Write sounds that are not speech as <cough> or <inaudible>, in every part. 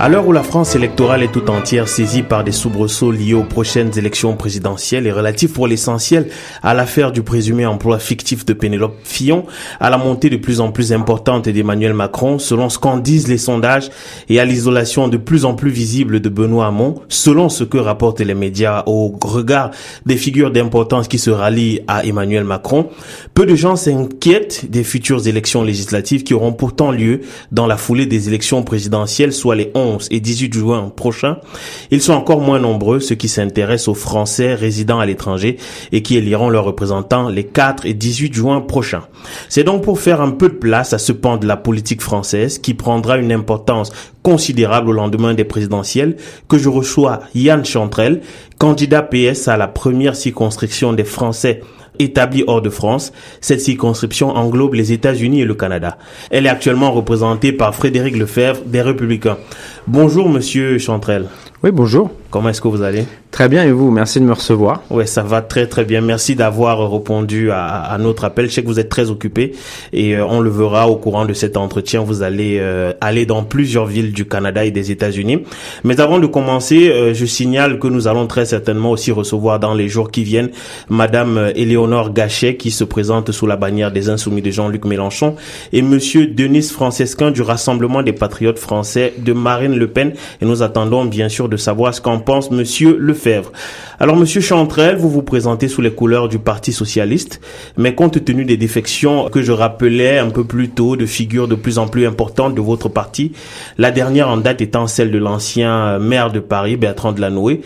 À l'heure où la France électorale est tout entière saisie par des soubresauts liés aux prochaines élections présidentielles et relatifs pour l'essentiel à l'affaire du présumé emploi fictif de Pénélope Fillon, à la montée de plus en plus importante d'Emmanuel Macron, selon ce qu'en disent les sondages, et à l'isolation de plus en plus visible de Benoît Hamon, selon ce que rapportent les médias au regard des figures d'importance qui se rallient à Emmanuel Macron, peu de gens s'inquiètent des futures élections législatives qui auront pourtant lieu dans la foulée des élections présidentielles, soit les 11 et 18 juin prochains, ils sont encore moins nombreux ceux qui s'intéressent aux Français résidant à l'étranger et qui éliront leurs représentants les 4 et 18 juin prochains. C'est donc pour faire un peu de place à ce pan de la politique française qui prendra une importance considérable au lendemain des présidentielles que je reçois Yann Chantrel, candidat PS à la première circonscription des Français établie hors de France. Cette circonscription englobe les États-Unis et le Canada. Elle est actuellement représentée par Frédéric Lefebvre des Républicains. Bonjour Monsieur Chantrel. Oui, bonjour. Comment est-ce que vous allez? Très bien, et vous? Merci de me recevoir. Oui, ça va très très bien. Merci d'avoir répondu à, à, notre appel. Je sais que vous êtes très occupé et euh, on le verra au courant de cet entretien. Vous allez euh, aller dans plusieurs villes du Canada et des États-Unis. Mais avant de commencer, euh, je signale que nous allons très certainement aussi recevoir dans les jours qui viennent Madame Éléonore Gachet qui se présente sous la bannière des Insoumis de Jean-Luc Mélenchon et Monsieur Denis Francesquin du Rassemblement des Patriotes Français de Marine Le Pen. Et nous attendons bien sûr de savoir ce qu'en pense Monsieur Lefebvre. Alors, Monsieur Chantrel, vous vous présentez sous les couleurs du Parti socialiste, mais compte tenu des défections que je rappelais un peu plus tôt de figures de plus en plus importantes de votre parti, la dernière en date étant celle de l'ancien maire de Paris, Bertrand Delanoë,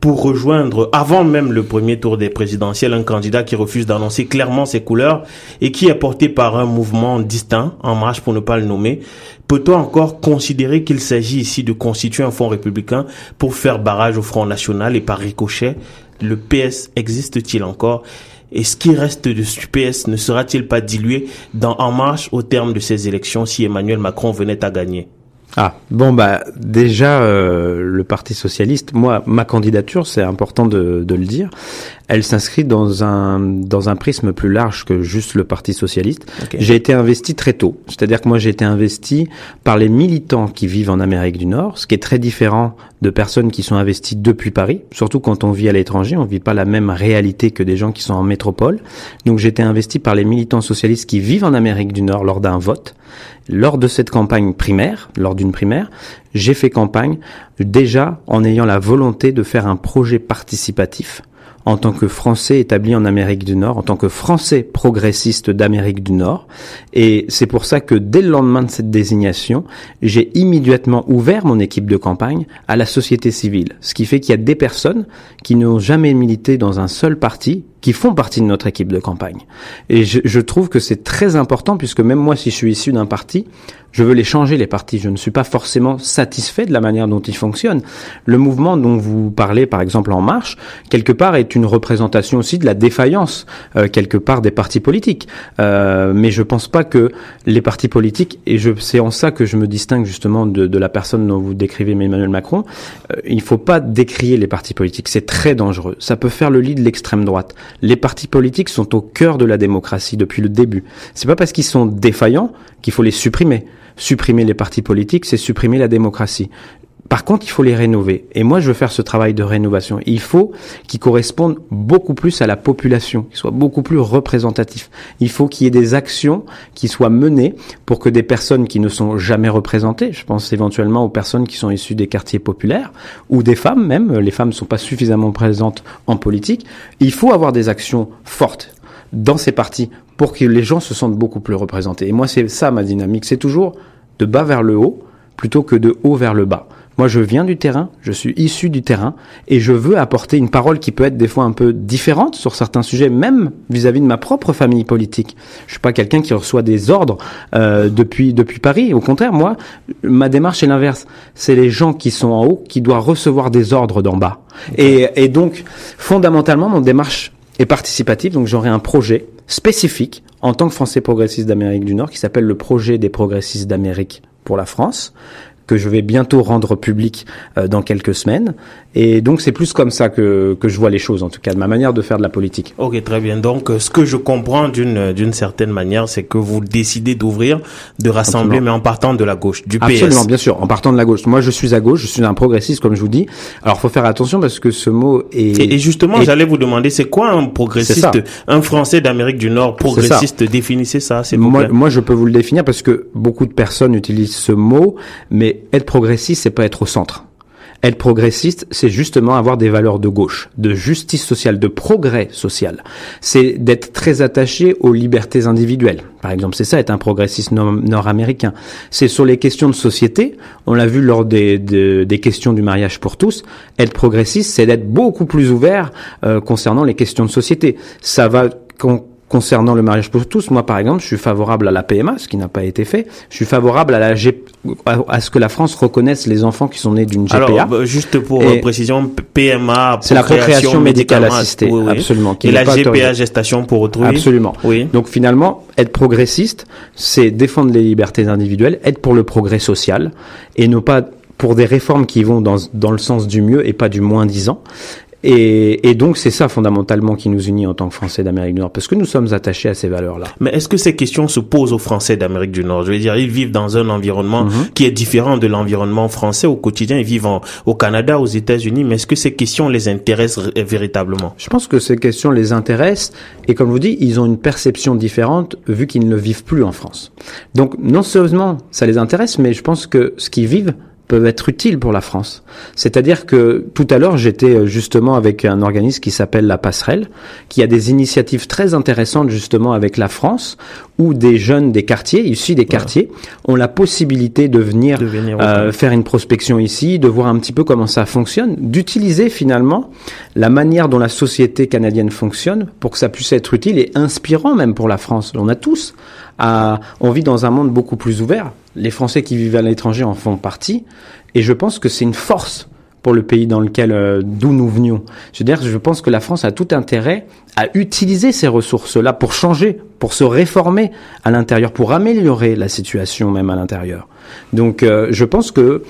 pour rejoindre, avant même le premier tour des présidentielles, un candidat qui refuse d'annoncer clairement ses couleurs et qui est porté par un mouvement distinct, En Marche pour ne pas le nommer, peut-on encore considérer qu'il s'agit ici de constituer un fonds républicain pour faire barrage au Front National et par ricochet, le PS existe-t-il encore? Et ce qui reste de ce PS ne sera-t-il pas dilué dans En Marche au terme de ces élections si Emmanuel Macron venait à gagner? Ah. Bon bah déjà euh, le Parti socialiste, moi ma candidature c'est important de, de, le dire, elle s'inscrit dans un dans un prisme plus large que juste le Parti socialiste. J'ai été investi très tôt, c'est-à-dire que moi j'ai été investi par les militants qui vivent en Amérique du Nord, ce qui est très différent de personnes qui sont investies depuis Paris, surtout quand on vit à l'étranger, on vit pas la même réalité que des gens qui sont en métropole. Donc été investi par les militants socialistes qui vivent en Amérique du Nord lors d'un vote. Lors de cette campagne primaire, lors d'une primaire, j'ai fait campagne déjà en ayant la volonté de faire un projet participatif en tant que Français établi en Amérique du Nord, en tant que Français progressiste d'Amérique du Nord. Et c'est pour ça que dès le lendemain de cette désignation, j'ai immédiatement ouvert mon équipe de campagne à la société civile. Ce qui fait qu'il y a des personnes qui n'ont jamais milité dans un seul parti, qui font partie de notre équipe de campagne. Et je, je trouve que c'est très important puisque même moi, si je suis issu d'un parti, je veux les changer, les partis. Je ne suis pas forcément satisfait de la manière dont ils fonctionnent. Le mouvement dont vous parlez, par exemple, En Marche, quelque part est une représentation aussi de la défaillance, euh, quelque part, des partis politiques. Euh, mais je pense pas que les partis politiques, et c'est en ça que je me distingue justement de, de la personne dont vous décrivez Emmanuel Macron, euh, il faut pas décrier les partis politiques. C'est très dangereux. Ça peut faire le lit de l'extrême droite. Les partis politiques sont au cœur de la démocratie depuis le début. C'est pas parce qu'ils sont défaillants qu'il faut les supprimer supprimer les partis politiques, c'est supprimer la démocratie. Par contre, il faut les rénover. Et moi, je veux faire ce travail de rénovation. Il faut qu'ils correspondent beaucoup plus à la population, qu'ils soient beaucoup plus représentatifs. Il faut qu'il y ait des actions qui soient menées pour que des personnes qui ne sont jamais représentées, je pense éventuellement aux personnes qui sont issues des quartiers populaires, ou des femmes même, les femmes ne sont pas suffisamment présentes en politique, il faut avoir des actions fortes dans ces partis pour que les gens se sentent beaucoup plus représentés. Et moi, c'est ça ma dynamique. C'est toujours de bas vers le haut plutôt que de haut vers le bas. Moi, je viens du terrain, je suis issu du terrain, et je veux apporter une parole qui peut être des fois un peu différente sur certains sujets, même vis-à-vis de ma propre famille politique. Je suis pas quelqu'un qui reçoit des ordres euh, depuis depuis Paris. Au contraire, moi, ma démarche est l'inverse. C'est les gens qui sont en haut qui doivent recevoir des ordres d'en bas. Et, et donc, fondamentalement, mon démarche est participative. Donc, j'aurai un projet spécifique en tant que Français progressiste d'Amérique du Nord qui s'appelle le projet des progressistes d'Amérique pour la France que je vais bientôt rendre public euh, dans quelques semaines. Et donc c'est plus comme ça que, que je vois les choses, en tout cas, de ma manière de faire de la politique. Ok, très bien. Donc ce que je comprends d'une d'une certaine manière, c'est que vous décidez d'ouvrir, de rassembler, mais en partant de la gauche, du PS. Absolument, bien sûr, en partant de la gauche. Moi, je suis à gauche, je suis un progressiste, comme je vous dis. Alors, faut faire attention parce que ce mot est. Et, justement, j'allais vous demander, c'est quoi un progressiste, un Français d'Amérique du Nord progressiste Définissez ça. C'est moi, moi, je peux vous le définir parce que beaucoup de personnes utilisent ce mot, mais être progressiste, c'est pas être au centre. Être progressiste, c'est justement avoir des valeurs de gauche, de justice sociale, de progrès social. C'est d'être très attaché aux libertés individuelles. Par exemple, c'est ça, être un progressiste nord-américain. C'est sur les questions de société, on l'a vu lors des, questions du mariage pour tous, être progressiste, c'est d'être beaucoup plus ouvert euh, concernant les questions de société. Ça va concernant le mariage pour tous, moi par exemple, je suis favorable à la PMA, ce qui n'a pas été fait. Je suis favorable à la à, ce que la France reconnaisse les enfants qui sont nés d'une GPA. Alors, bah, juste pour précision, PMA, c'est la procréation médicale assistée, absolument. et la GPA, gestation pour autrui. Absolument. Oui. Donc finalement, être progressiste, c'est défendre les libertés individuelles, être pour le progrès social et ne pas pour des réformes qui vont dans, dans le sens du mieux et pas du moins disant. Et, et, donc c'est ça fondamentalement qui nous unit en tant que Français d'Amérique du Nord, parce que nous sommes attachés à ces valeurs-là. Mais est-ce que ces questions se posent aux Français d'Amérique du Nord? Je veux dire, ils vivent dans un environnement mhm. qui est différent de l'environnement français au quotidien. Ils vivent au Canada, aux États-Unis, mais est-ce que ces questions les intéressent véritablement? Je pense que ces questions les intéressent, et comme vous dites, ils ont une perception différente vu qu'ils ne vivent plus en France. Donc non seulement ça les intéresse, mais je pense que ce qu'ils vivent peuvent être utiles pour la France. C'est-à-dire que tout à l'heure, j'étais euh, justement avec un organisme qui s'appelle La Passerelle, qui a des initiatives très intéressantes justement avec la France, où des jeunes des quartiers, issus des quartiers, ont la possibilité de venir, euh, faire une prospection ici, de voir un petit peu comment ça fonctionne, d'utiliser finalement la manière dont la société canadienne fonctionne pour que ça puisse être utile et inspirant même pour la France. On a tous, on vit dans un monde beaucoup plus ouvert les Français qui vivent à l'étranger en font partie, et je pense que c'est une force pour le pays dans lequel euh, d'où nous venions. Je veux dire, je pense que la France a tout intérêt à utiliser ces ressources-là pour changer, pour se réformer à l'intérieur, pour améliorer la situation même à l'intérieur. Donc, euh, je pense que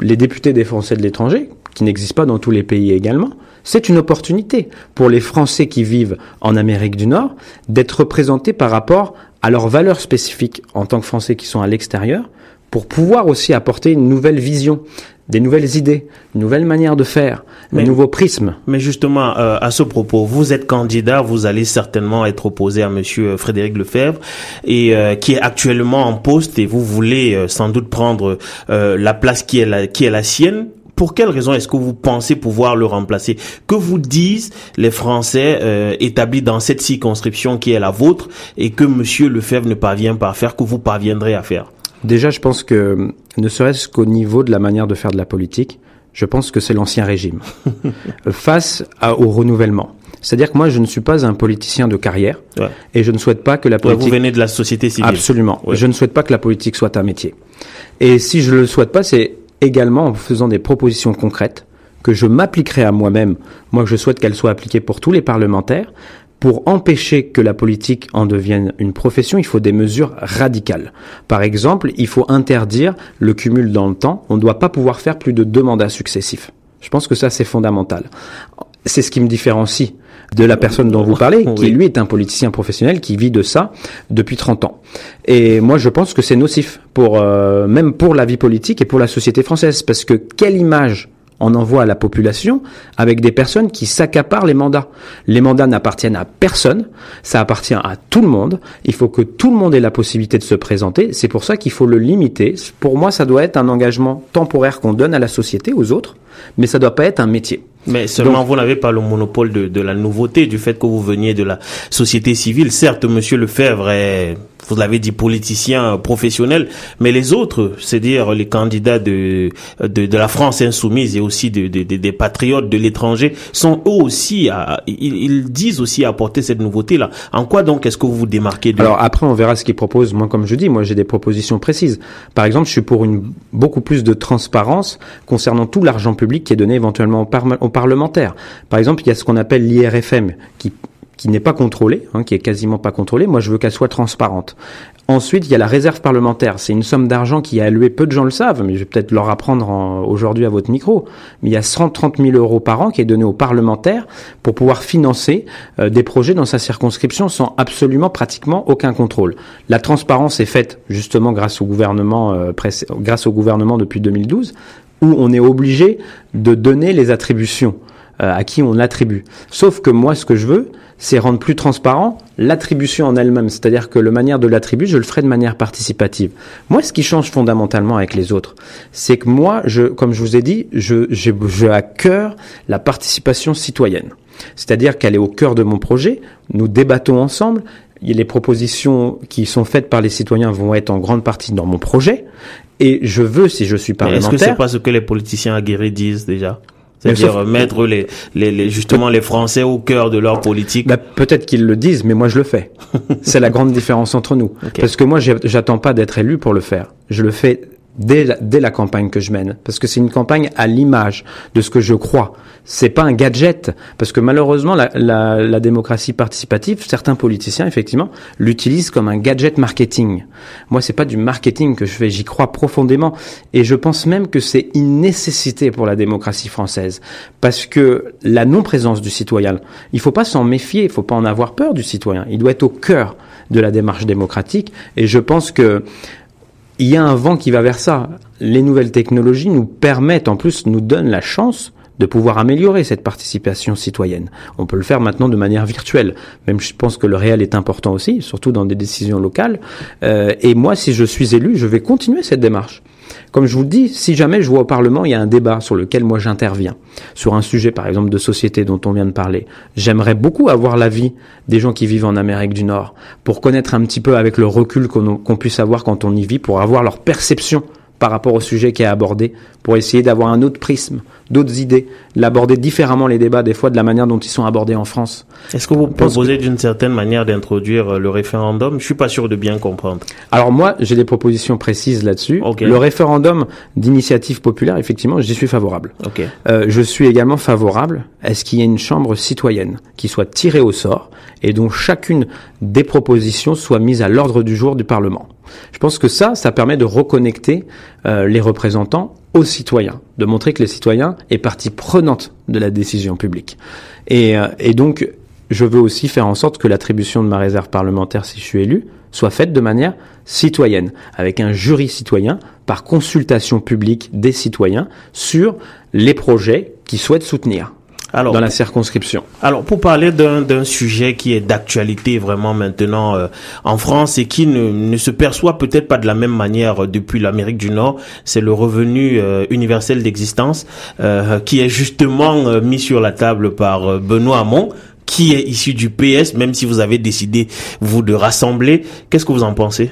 les députés des Français de l'étranger, qui n'existent pas dans tous les pays également, c'est une opportunité pour les Français qui vivent en Amérique du Nord d'être représentés par rapport à leurs valeurs spécifiques en tant que Français qui sont à l'extérieur, pour pouvoir aussi apporter une nouvelle vision, des nouvelles idées, une nouvelle manière de faire, un nouveau prisme. Mais justement, euh, à ce propos, vous êtes candidat, vous allez certainement être opposé à Monsieur euh, Frédéric Lefebvre, et euh, qui est actuellement en poste, et vous voulez sans doute prendre la place qui est la, qui est la sienne pour quelle raison est-ce que vous pensez pouvoir le remplacer? Que vous disent les Français euh, établis dans cette circonscription qui est la vôtre et que Monsieur Lefebvre ne parvient pas à faire, que vous parviendrez à faire? Déjà, je pense que ne serait-ce qu'au niveau de la manière de faire de la politique, je pense que c'est l'ancien régime <laughs> face au renouvellement. C'est-à-dire que moi, je ne suis pas un politicien de carrière et je ne souhaite pas que la politique. vous venez de la société civile. Absolument. Je ne souhaite pas que la politique soit un métier. Et si je le souhaite pas, c'est également en faisant des propositions concrètes que je m'appliquerai à moi-même, moi je souhaite qu'elles soient appliquées pour tous les parlementaires, pour empêcher que la politique en devienne une profession, il faut des mesures radicales. Par exemple, il faut interdire le cumul dans le temps. On ne doit pas pouvoir faire plus de deux mandats successifs. Je pense que ça, c'est fondamental. C'est ce qui me différencie de la personne dont vous parlez, qui lui est un politicien professionnel qui vit de ça depuis 30 ans. Et moi, je pense que c'est nocif pour euh, même pour la vie politique et pour la société française, parce que quelle image on envoie à la population avec des personnes qui s'accaparent les mandats? Les mandats n'appartiennent à personne, ça appartient à tout le monde. Il faut que tout le monde ait la possibilité de se présenter. C'est pour ça qu'il faut le limiter. Pour moi, ça doit être un engagement temporaire qu'on donne à la société, aux autres, mais ça doit pas être un métier. Mais seulement vous n'avez pas le monopole de, de, la nouveauté, du fait que vous veniez de la société civile. Certes, Monsieur Lefebvre est vous l'avez dit, politiciens professionnels, mais les autres, c'est-à-dire les candidats de, de, de, la France insoumise et aussi de, de, des patriotes de l'étranger, sont eux aussi, à, ils, ils, disent aussi apporter cette nouveauté-là. En quoi donc est-ce que vous vous démarquez de... Alors après, on verra ce qu'ils proposent. Moi, comme je dis, moi j'ai des propositions précises. Par exemple, je suis pour une beaucoup plus de transparence concernant tout l'argent public qui est donné éventuellement aux parlementaires. Par exemple, il y a ce qu'on appelle l'IRFM qui qui n'est pas contrôlée, hein, qui est quasiment pas contrôlée. Moi, je veux qu'elle soit transparente. Ensuite, il y a la réserve parlementaire. C'est une somme d'argent qui est allouée, peu de gens le savent, mais je vais peut-être leur apprendre aujourd'hui à votre micro. Mais il y a 130 000 euros par an qui est donné aux parlementaires pour pouvoir financer euh, des projets dans sa circonscription sans absolument pratiquement aucun contrôle. La transparence est faite justement grâce au gouvernement, euh, grâce au gouvernement depuis 2012, où on est obligé de donner les attributions euh, à qui on attribue. Sauf que moi, ce que je veux, c'est rendre plus transparent l'attribution en elle-même. C'est-à-dire que le manière de l'attribuer, je le ferai de manière participative. Moi, ce qui change fondamentalement avec les autres, c'est que moi, je, comme je vous ai dit, je, je, à cœur la participation citoyenne. C'est-à-dire qu'elle est au cœur de mon projet. Nous débattons ensemble. Les propositions qui sont faites par les citoyens vont être en grande partie dans mon projet. Et je veux, si je suis parlementaire. Est-ce que c'est pas ce que les politiciens aguerris disent déjà? C'est-à-dire mettre les, les, les, justement les Français au cœur de leur politique. Bah, peut-être qu'ils le disent, mais moi je le fais. <laughs> c'est la grande différence entre nous. Parce que moi, j'attends pas d'être élu pour le faire. Je le fais dès la, dès la campagne que je mène, parce que c'est une campagne à l'image de ce que je crois. C'est pas un gadget, parce que malheureusement la, la, la démocratie participative, certains politiciens effectivement l'utilisent comme un gadget marketing. Moi, c'est pas du marketing que je fais, j'y crois profondément, et je pense même que c'est une nécessité pour la démocratie française, parce que la non-présence du citoyen, il faut pas s'en méfier, il faut pas en avoir peur du citoyen. Il doit être au cœur de la démarche démocratique, et je pense que il y a un vent qui va vers ça. Les nouvelles technologies nous permettent, en plus, nous donnent la chance de pouvoir améliorer cette participation citoyenne. On peut le faire maintenant de manière virtuelle. Même je pense que le réel est important aussi, surtout dans des décisions locales. Euh, et moi, si je suis élu, je vais continuer cette démarche. Comme je vous le dis, si jamais je vois au Parlement, il y a un débat sur lequel moi j'interviens, sur un sujet par exemple de société dont on vient de parler, j'aimerais beaucoup avoir l'avis des gens qui vivent en Amérique du Nord, pour connaître un petit peu avec le recul qu'on puisse avoir quand on y vit, pour avoir leur perception par rapport au sujet qui est abordé, pour essayer d'avoir un autre prisme, d'autres idées, l'aborder différemment les débats, des fois de la manière dont ils sont abordés en France. Est-ce que vous proposez d'une certaine manière d'introduire euh, le référendum Je suis pas sûr de bien comprendre. Alors moi, j'ai des propositions précises là-dessus. Le référendum d'initiative populaire, effectivement, j'y suis favorable. Euh, je suis également favorable à ce qu'il y ait une chambre citoyenne qui soit tirée au sort et dont chacune des propositions soit mise à l'ordre du jour du Parlement. Je pense que ça, ça permet de reconnecter euh, les représentants aux citoyens, de montrer que les citoyens est partie prenante de la décision publique. Et, euh, et donc, je veux aussi faire en sorte que l'attribution de ma réserve parlementaire, si je suis élu, soit faite de manière citoyenne, avec un jury citoyen, par consultation publique des citoyens sur les projets qu'ils souhaitent soutenir alors, dans la circonscription. Alors, pour parler d'un sujet qui est d'actualité vraiment maintenant euh, en France et qui ne, ne se perçoit peut-être pas de la même manière depuis l'Amérique du Nord, c'est le revenu euh, universel d'existence euh, qui est justement mis sur la table par Benoît Hamon qui est issu du PS, même si vous avez décidé, vous, de rassembler. Qu'est-ce que vous en pensez?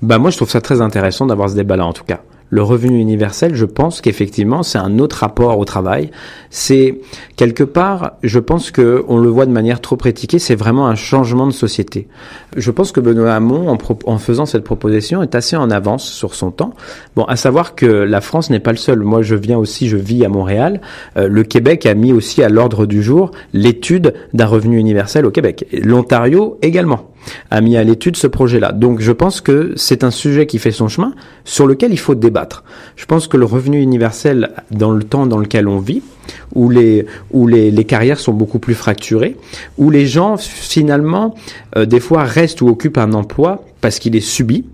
Bah moi, je trouve ça très intéressant d'avoir ce débat-là, en tout cas le revenu universel, je pense qu'effectivement, c'est un autre rapport au travail. C'est quelque part, je pense que on le voit de manière trop critiquée, c'est vraiment un changement de société. Je pense que Benoît Hamon, en, en, faisant cette proposition, est assez en avance sur son temps. Bon, à savoir que la France n'est pas le seul. Moi, je viens aussi, je vis à Montréal. Euh, le Québec a mis aussi à l'ordre du jour l'étude d'un revenu universel au Québec. L'Ontario également a mis à l'étude ce projet-là. Donc je pense que c'est un sujet qui fait son chemin, sur lequel il faut débattre. Je pense que le revenu universel, dans le temps dans lequel on vit, où les où les, carrières sont beaucoup plus fracturées, où les gens finalement euh, des fois restent ou occupent un emploi parce qu'il est subi,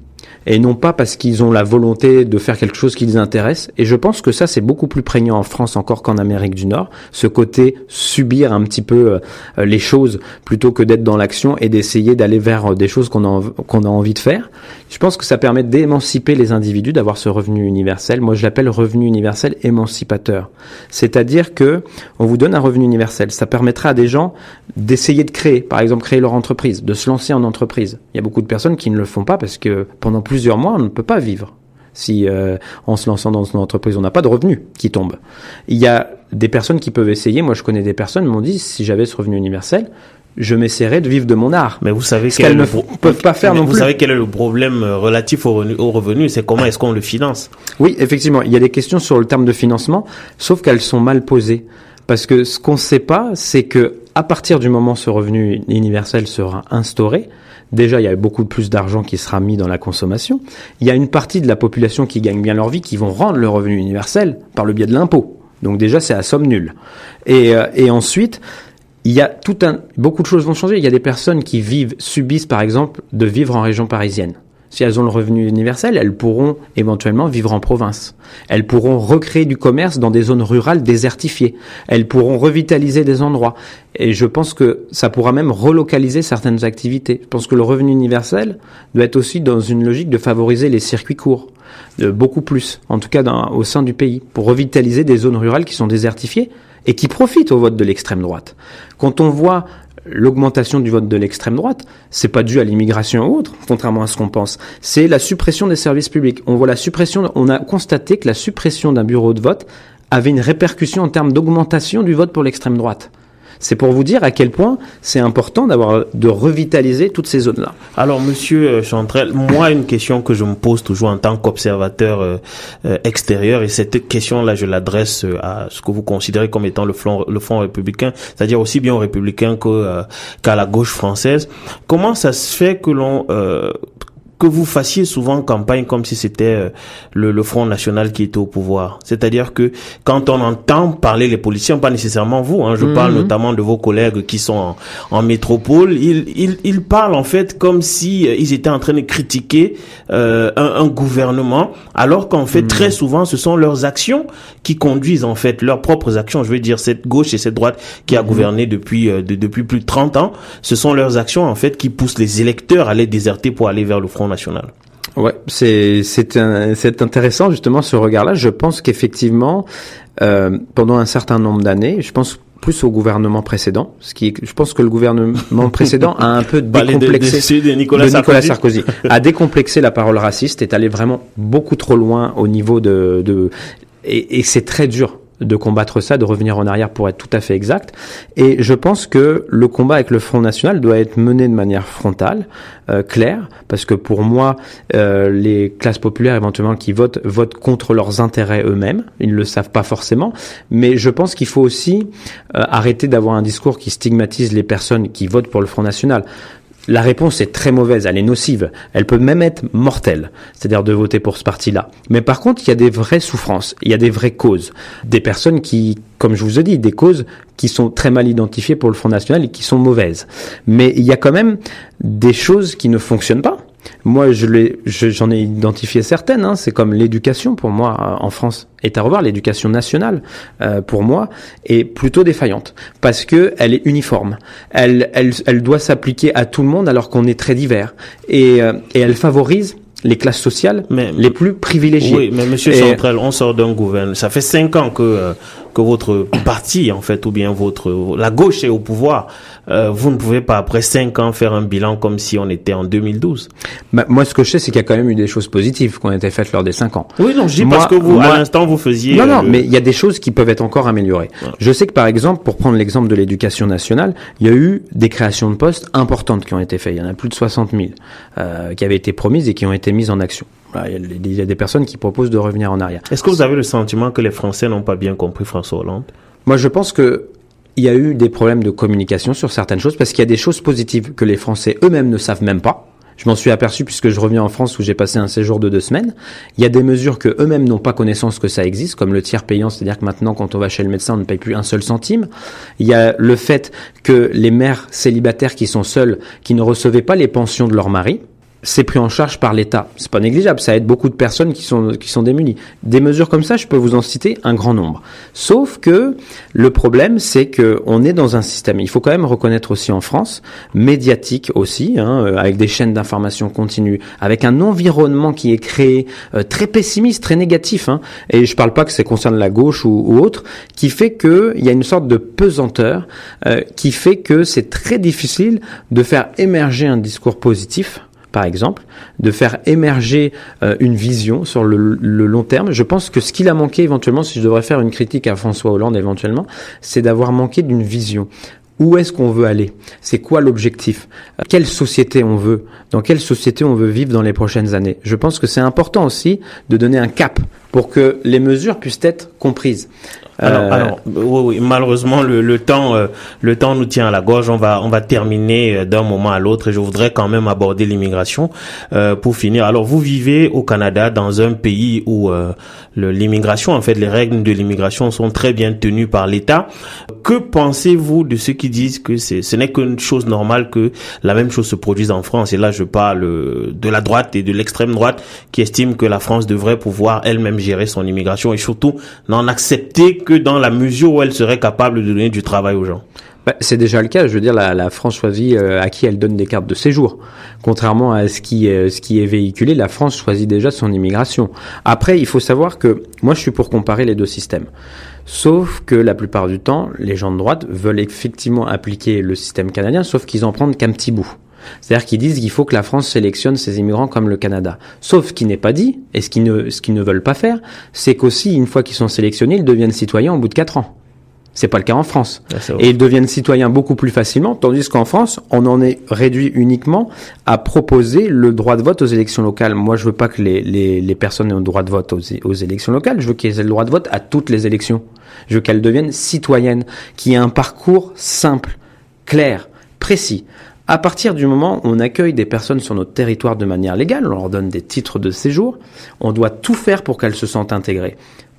et non pas parce qu'ils ont la volonté de faire quelque chose qui les intéresse. Et je pense que ça, c'est beaucoup plus prégnant en France encore qu'en Amérique du Nord, ce côté subir un petit peu euh, les choses plutôt que d'être dans l'action et d'essayer d'aller vers euh, des choses qu'on a, qu'on a envie de faire. Je pense que ça permet d'émanciper les individus, d'avoir ce revenu universel. Moi, je l'appelle revenu universel émancipateur. C'est-à-dire que on vous donne un revenu universel. Ça permettra à des gens d'essayer de créer, par exemple, créer leur entreprise, de se lancer en entreprise. Il y a beaucoup de personnes qui ne le font pas parce que pendant plusieurs mois, on ne peut pas vivre. Si euh, en se lançant dans une entreprise, on n'a pas de revenus qui tombent. Il y a des personnes qui peuvent essayer. Moi, je connais des personnes qui m'ont dit si j'avais ce revenu universel, je m'essaierais de vivre de mon art. Mais vous savez qu'elles ne peuvent pas faire non vous plus. Vous savez quel est le problème euh, relatif au revenu, au revenu c'est comment est-ce qu'on le finance? Oui, effectivement, il y a des questions sur le terme de financement, sauf qu'elles sont mal posées. Parce que ce qu'on ne sait pas, c'est que à partir du moment où ce revenu universel sera instauré, déjà il y a beaucoup plus d'argent qui sera mis dans la consommation. Il y a une partie de la population qui gagne bien leur vie qui vont rendre le revenu universel par le biais de l'impôt. Donc déjà c'est à somme nulle. Et, euh, et ensuite, il y a tout un, beaucoup de choses vont changer. Il y a des personnes qui vivent, subissent par exemple de vivre en région parisienne si elles ont le revenu universel, elles pourront éventuellement vivre en province. Elles pourront recréer du commerce dans des zones rurales désertifiées. Elles pourront revitaliser des endroits. Et je pense que ça pourra même relocaliser certaines activités. Je pense que le revenu universel doit être aussi dans une logique de favoriser les circuits courts. De beaucoup plus, en tout cas au sein du pays, pour revitaliser des zones rurales qui sont désertifiées et qui profitent au vote de l'extrême droite. Quand on voit l'augmentation du vote de l'extrême droite, c'est pas dû à l'immigration ou autre, contrairement à ce qu'on pense. C'est la suppression des services publics. On voit la suppression, on a constaté que la suppression d'un bureau de vote avait une répercussion en termes d'augmentation du vote pour l'extrême droite. C'est pour vous dire à quel point c'est important d'avoir de revitaliser toutes ces zones-là. Alors, Monsieur euh, Chantrel, moi, une question que je me pose toujours en tant qu'observateur euh, euh, extérieur, et cette question-là, je l'adresse à ce que vous considérez comme étant le front, le front républicain, c'est-à-dire aussi bien aux républicains qu'à la gauche française. Comment ça se fait que l'on que vous fassiez souvent campagne comme si c'était euh, le, le, Front National qui était au pouvoir. C'est-à-dire que quand on entend parler les policiers, pas nécessairement vous, hein, je mhm. parle notamment de vos collègues qui sont en, en métropole, ils, ils, ils, parlent en fait comme si euh, ils étaient en train de critiquer euh, un, un, gouvernement, alors qu'en fait mhm. très souvent ce sont leurs actions qui conduisent en fait leurs propres actions. Je veux dire cette gauche et cette droite qui a mhm. gouverné depuis euh, depuis plus de 30 ans, ce sont leurs actions en fait qui poussent les électeurs à les déserter pour aller vers le Front Ouais, c'est c'est c'est intéressant justement ce regard-là. Je pense qu'effectivement, euh, pendant un certain nombre d'années, je pense plus au gouvernement précédent, ce qui je pense que le gouvernement <laughs> précédent a un peu décomplexé de, Nicolas, Sarkozy. a décomplexé la parole raciste, est allé vraiment beaucoup trop loin au niveau de, de et, et c'est très dur de combattre ça, de revenir en arrière pour être tout à fait exact. Et je pense que le combat avec le Front National doit être mené de manière frontale, euh, claire, parce que pour moi, euh, les classes populaires éventuellement qui votent votent contre leurs intérêts eux-mêmes. Ils ne le savent pas forcément, mais je pense qu'il faut aussi euh, arrêter d'avoir un discours qui stigmatise les personnes qui votent pour le Front National. La réponse est très mauvaise, elle est nocive, elle peut même être mortelle, c'est-à-dire de voter pour ce parti-là. Mais par contre, il y a des vraies souffrances, il y a des vraies causes, des personnes qui, comme je vous ai dit, des causes qui sont très mal identifiées pour le Front National et qui sont mauvaises. Mais il y a quand même des choses qui ne fonctionnent pas. Moi, je l'ai, j'en ai identifié certaines. Hein. C'est comme l'éducation pour moi en France est à revoir. L'éducation nationale euh, pour moi est plutôt défaillante parce que elle est uniforme. Elle, elle, elle doit s'appliquer à tout le monde alors qu'on est très divers et, euh, et elle favorise les classes sociales les plus privilégiées. Oui, mais Monsieur Central, on sort d'un gouvernement. Ça fait cinq ans que euh, que votre parti, en fait, ou bien votre la gauche est au pouvoir. Euh, vous ne pouvez pas après cinq ans faire un bilan comme si on était en 2012. Bah, moi, ce que je sais, c'est qu'il y a quand même eu des choses positives qui ont été faites lors des cinq ans. Oui, non, je dis parce que vous, à l'instant, vous faisiez. Non, non, euh, mais il y a des choses qui peuvent être encore améliorées. Je sais que par exemple, pour prendre l'exemple de l'éducation nationale, il y a eu des créations de postes importantes qui ont été faites. Il y en a plus de 60 000 euh, qui avaient été promises et qui ont été mises en action. Il y a des personnes qui proposent de revenir en arrière. Est-ce que vous avez le sentiment que les Français n'ont pas bien compris François Hollande? Moi, je pense que il y a eu des problèmes de communication sur certaines choses parce qu'il y a des choses positives que les Français eux-mêmes ne savent même pas. Je m'en suis aperçu puisque je reviens en France où j'ai passé un séjour de deux semaines. Il y a des mesures que eux-mêmes n'ont pas connaissance que ça existe, comme le tiers payant, c'est-à-dire que maintenant, quand on va chez le médecin, on ne paye plus un seul centime. Il y a le fait que les mères célibataires qui sont seules, qui ne recevaient pas les pensions de leur mari, c'est pris en charge par l'État. C'est pas négligeable, ça aide beaucoup de personnes qui sont qui sont démunies. Des mesures comme ça, je peux vous en citer un grand nombre. Sauf que le problème, c'est que on est dans un système. Il faut quand même reconnaître aussi en France, médiatique aussi, hein, euh, avec des chaînes d'information continues, avec un environnement qui est créé euh, très pessimiste, très négatif. Hein, et je parle pas que ça concerne la gauche ou, ou autre, qui fait que il y a une sorte de pesanteur euh, qui fait que c'est très difficile de faire émerger un discours positif par exemple, de faire émerger euh, une vision sur le, long terme. Je pense que ce qu'il a manqué éventuellement, si je devrais faire une critique à François Hollande éventuellement, c'est d'avoir manqué d'une vision. Où est-ce qu'on veut aller? C'est quoi l'objectif? Quelle société on veut? Dans quelle société on veut vivre dans les prochaines années? Je pense que c'est important aussi de donner un cap pour que les mesures puissent être comprises. Alors, alors oui, oui, malheureusement le, le temps euh, le temps nous tient à la gorge. On va on va terminer euh, d'un moment à l'autre et je voudrais quand même aborder l'immigration euh, pour finir. Alors vous vivez au Canada dans un pays où l'immigration en fait les règles de l'immigration sont très bien tenues par l'État. Que pensez-vous de ceux qui disent que c'est ce n'est qu'une chose normale que la même chose se produise en France? Et là je parle de la droite et de l'extrême droite qui estiment que la France devrait pouvoir elle-même gérer son immigration et surtout n'en accepter que dans la mesure où elle serait capable de donner du travail aux gens. Bah, c'est déjà le cas. Je veux dire, la, la France choisit euh, à qui elle donne des cartes de séjour. Contrairement à ce qui, euh, ce qui est véhiculé, la France choisit déjà son immigration. Après, il faut savoir que moi, je suis pour comparer les deux systèmes. Sauf que la plupart du temps, les gens de droite veulent effectivement appliquer le système canadien, sauf qu'ils en prennent qu'un petit bout. C'est-à-dire qu'ils disent qu'il faut que la France sélectionne ses immigrants comme le Canada. Sauf ce qui n'est pas dit, et ce qu'ils ne, ce qu'ils ne veulent pas faire, c'est qu'aussi, une fois qu'ils sont sélectionnés, ils deviennent citoyens au bout de quatre ans. C'est pas le cas en France. Ah, et ils deviennent citoyens beaucoup plus facilement, tandis qu'en France, on en est réduit uniquement à proposer le droit de vote aux élections locales. Moi, je veux pas que les, les, les personnes aient le droit de vote aux, aux élections locales. Je veux qu'ils aient le droit de vote à toutes les élections. Je veux qu'elles deviennent citoyennes, qui aient un parcours simple, clair, précis. À partir du moment où on accueille des personnes sur notre territoire de manière légale, on leur donne des titres de séjour, on doit tout faire pour qu'elles se sentent intégrées.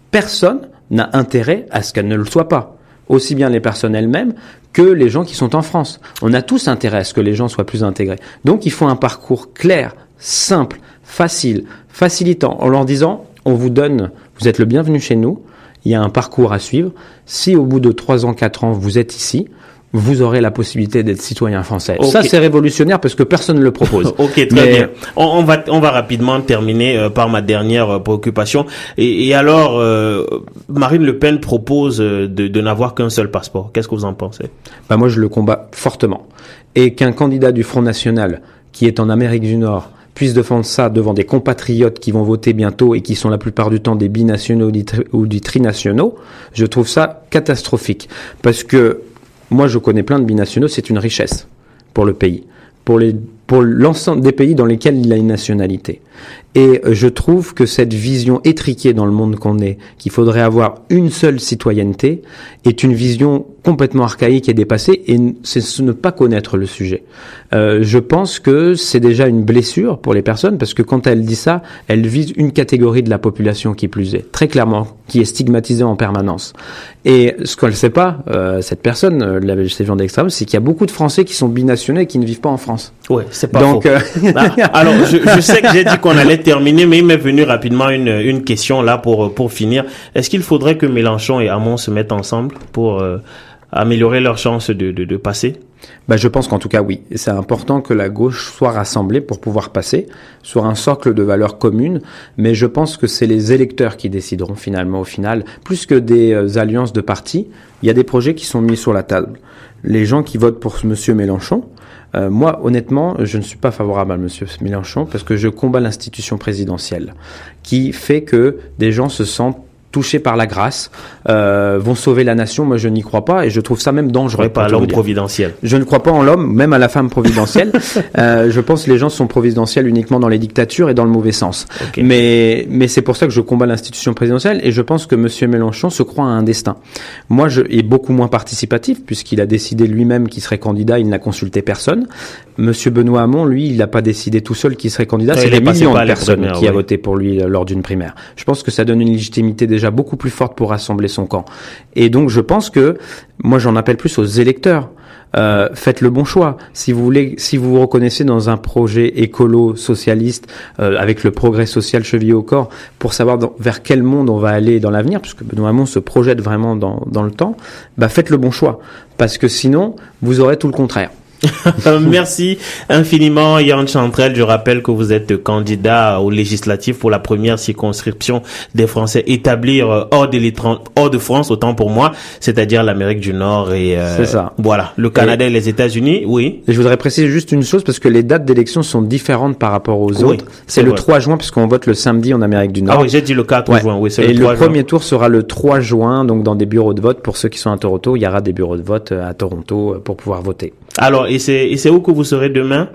Personne n'a intérêt à ce qu'elles ne le soient pas. Aussi bien les personnes elles-mêmes que les gens qui sont en France. On a tous intérêt à ce que les gens soient plus intégrés. Donc il faut un parcours clair, simple, facile, facilitant, en leur disant, on vous donne, vous êtes le bienvenu chez nous, il y a un parcours à suivre. Si au bout de 3 ans, 4 ans, vous êtes ici, vous aurez la possibilité d'être citoyen français. Ça, c'est révolutionnaire parce que personne ne le propose. <laughs> ok, très bien. On, va, on va rapidement terminer euh, par ma dernière euh, préoccupation. Et, et alors, euh, Marine Le Pen propose de, de n'avoir qu'un seul passeport. Qu'est-ce que vous en pensez? Bah Moi, je le combats fortement. Et qu'un candidat du Front National qui est en Amérique du Nord puisse défendre ça devant des compatriotes qui vont voter bientôt et qui sont la plupart du temps des binationaux ou des trinationaux, je trouve ça catastrophique. Parce que moi, je connais plein de binationaux, c'est une richesse pour le pays, pour les pour l'ensemble des pays dans lesquels il a une nationalité. Et euh, je trouve que cette vision étriquée dans le monde qu'on est, qu'il faudrait avoir une seule citoyenneté, est une vision complètement archaïque et dépassée, et c'est ne pas connaître le sujet. Euh, je pense que c'est déjà une blessure pour les personnes, parce que quand elle dit ça, elle vise une catégorie de la population qui plus est, très clairement, qui est stigmatisée en permanence. Et ce qu'elle ne sait pas, euh, cette personne, euh, la viande d'extrême, c'est qu'il y a beaucoup de Français qui sont binationaux et qui ne vivent pas en France. Ouais, c'est pas Donc, euh, bah, <laughs> alors, je, je, sais que j'ai dit qu'on allait terminer, mais il m'est venu rapidement une, une question là pour pour finir. Est-ce qu'il faudrait que Mélenchon et Hamon se mettent ensemble pour euh, améliorer leurs chances de, de, de passer? Bah, je pense qu'en tout cas oui. C'est important que la gauche soit rassemblée pour pouvoir passer sur un socle de valeurs communes, mais je pense que c'est les électeurs qui décideront finalement au final, plus que des euh, alliances de partis. Il y a des projets qui sont mis sur la table. Les gens qui votent pour Monsieur Mélenchon, euh, moi, honnêtement, je ne suis pas favorable à Monsieur Mélenchon parce que je combats l'institution présidentielle, qui fait que des gens se sentent touchés par la grâce, euh, vont sauver la nation. Moi, je n'y crois pas et je trouve ça même dangereux. pas à l'homme providentiel. Je ne crois pas en l'homme, même à la femme providentielle. <laughs> euh, je pense que les gens sont providentiels uniquement dans les dictatures et dans le mauvais sens. Mais, mais c'est pour ça que je combats l'institution présidentielle et je pense que Monsieur Mélenchon se croit à un destin. Moi, je est beaucoup moins participatif puisqu'il a décidé lui-même qu'il serait candidat. Il n'a consulté personne. Monsieur Benoît Hamon, lui, il n'a pas décidé tout seul qu'il serait candidat. C'est des millions de personnes qui a voté pour lui euh, lors d'une primaire. Je pense que ça donne une légitimité déjà beaucoup plus forte pour rassembler son camp. Et donc, je pense que moi, j'en appelle plus aux électeurs. Euh, faites le bon choix. Si vous voulez, si vous vous reconnaissez dans un projet écolo socialiste euh, avec le progrès social chevillé au corps, pour savoir vers quel monde on va aller dans l'avenir, puisque Benoît Hamon se projette vraiment dans, dans le temps, bah faites le bon choix, parce que sinon vous aurez tout le contraire. <laughs> Merci infiniment Yann Chantrel. Je rappelle que vous êtes candidat aux législatives pour la première circonscription des Français établir euh, hors de, hors de France, autant pour moi, c'est-à-dire l'Amérique du Nord et euh, C'est ça. voilà, le Canada et, les États-Unis, oui. Et je voudrais préciser juste une chose parce que les dates d'élection sont différentes par rapport aux autres. C'est le 3 juin puisqu'on vote le samedi en Amérique du Nord. Ah oui, j'ai dit le 4 juin, oui, c'est le Et le premier tour sera le 3 juin donc dans des bureaux de vote pour ceux qui sont à Toronto, il y aura des bureaux de vote euh, à Toronto pour pouvoir voter. Alors, et c'est, et c'est où que vous serez demain?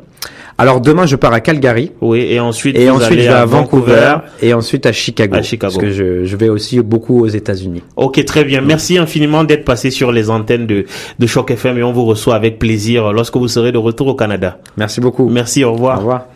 Alors demain, je pars à Calgary. Oui, et ensuite, et vous ensuite allez je vais à, à Vancouver, et ensuite à Chicago. À Chicago. Parce que je, je vais aussi beaucoup aux États-Unis. Ok, très bien. Merci infiniment d'être passé sur les antennes de, de Choc FM et on vous reçoit avec plaisir lorsque vous serez de retour au Canada. Merci beaucoup. Merci, au revoir. Au revoir.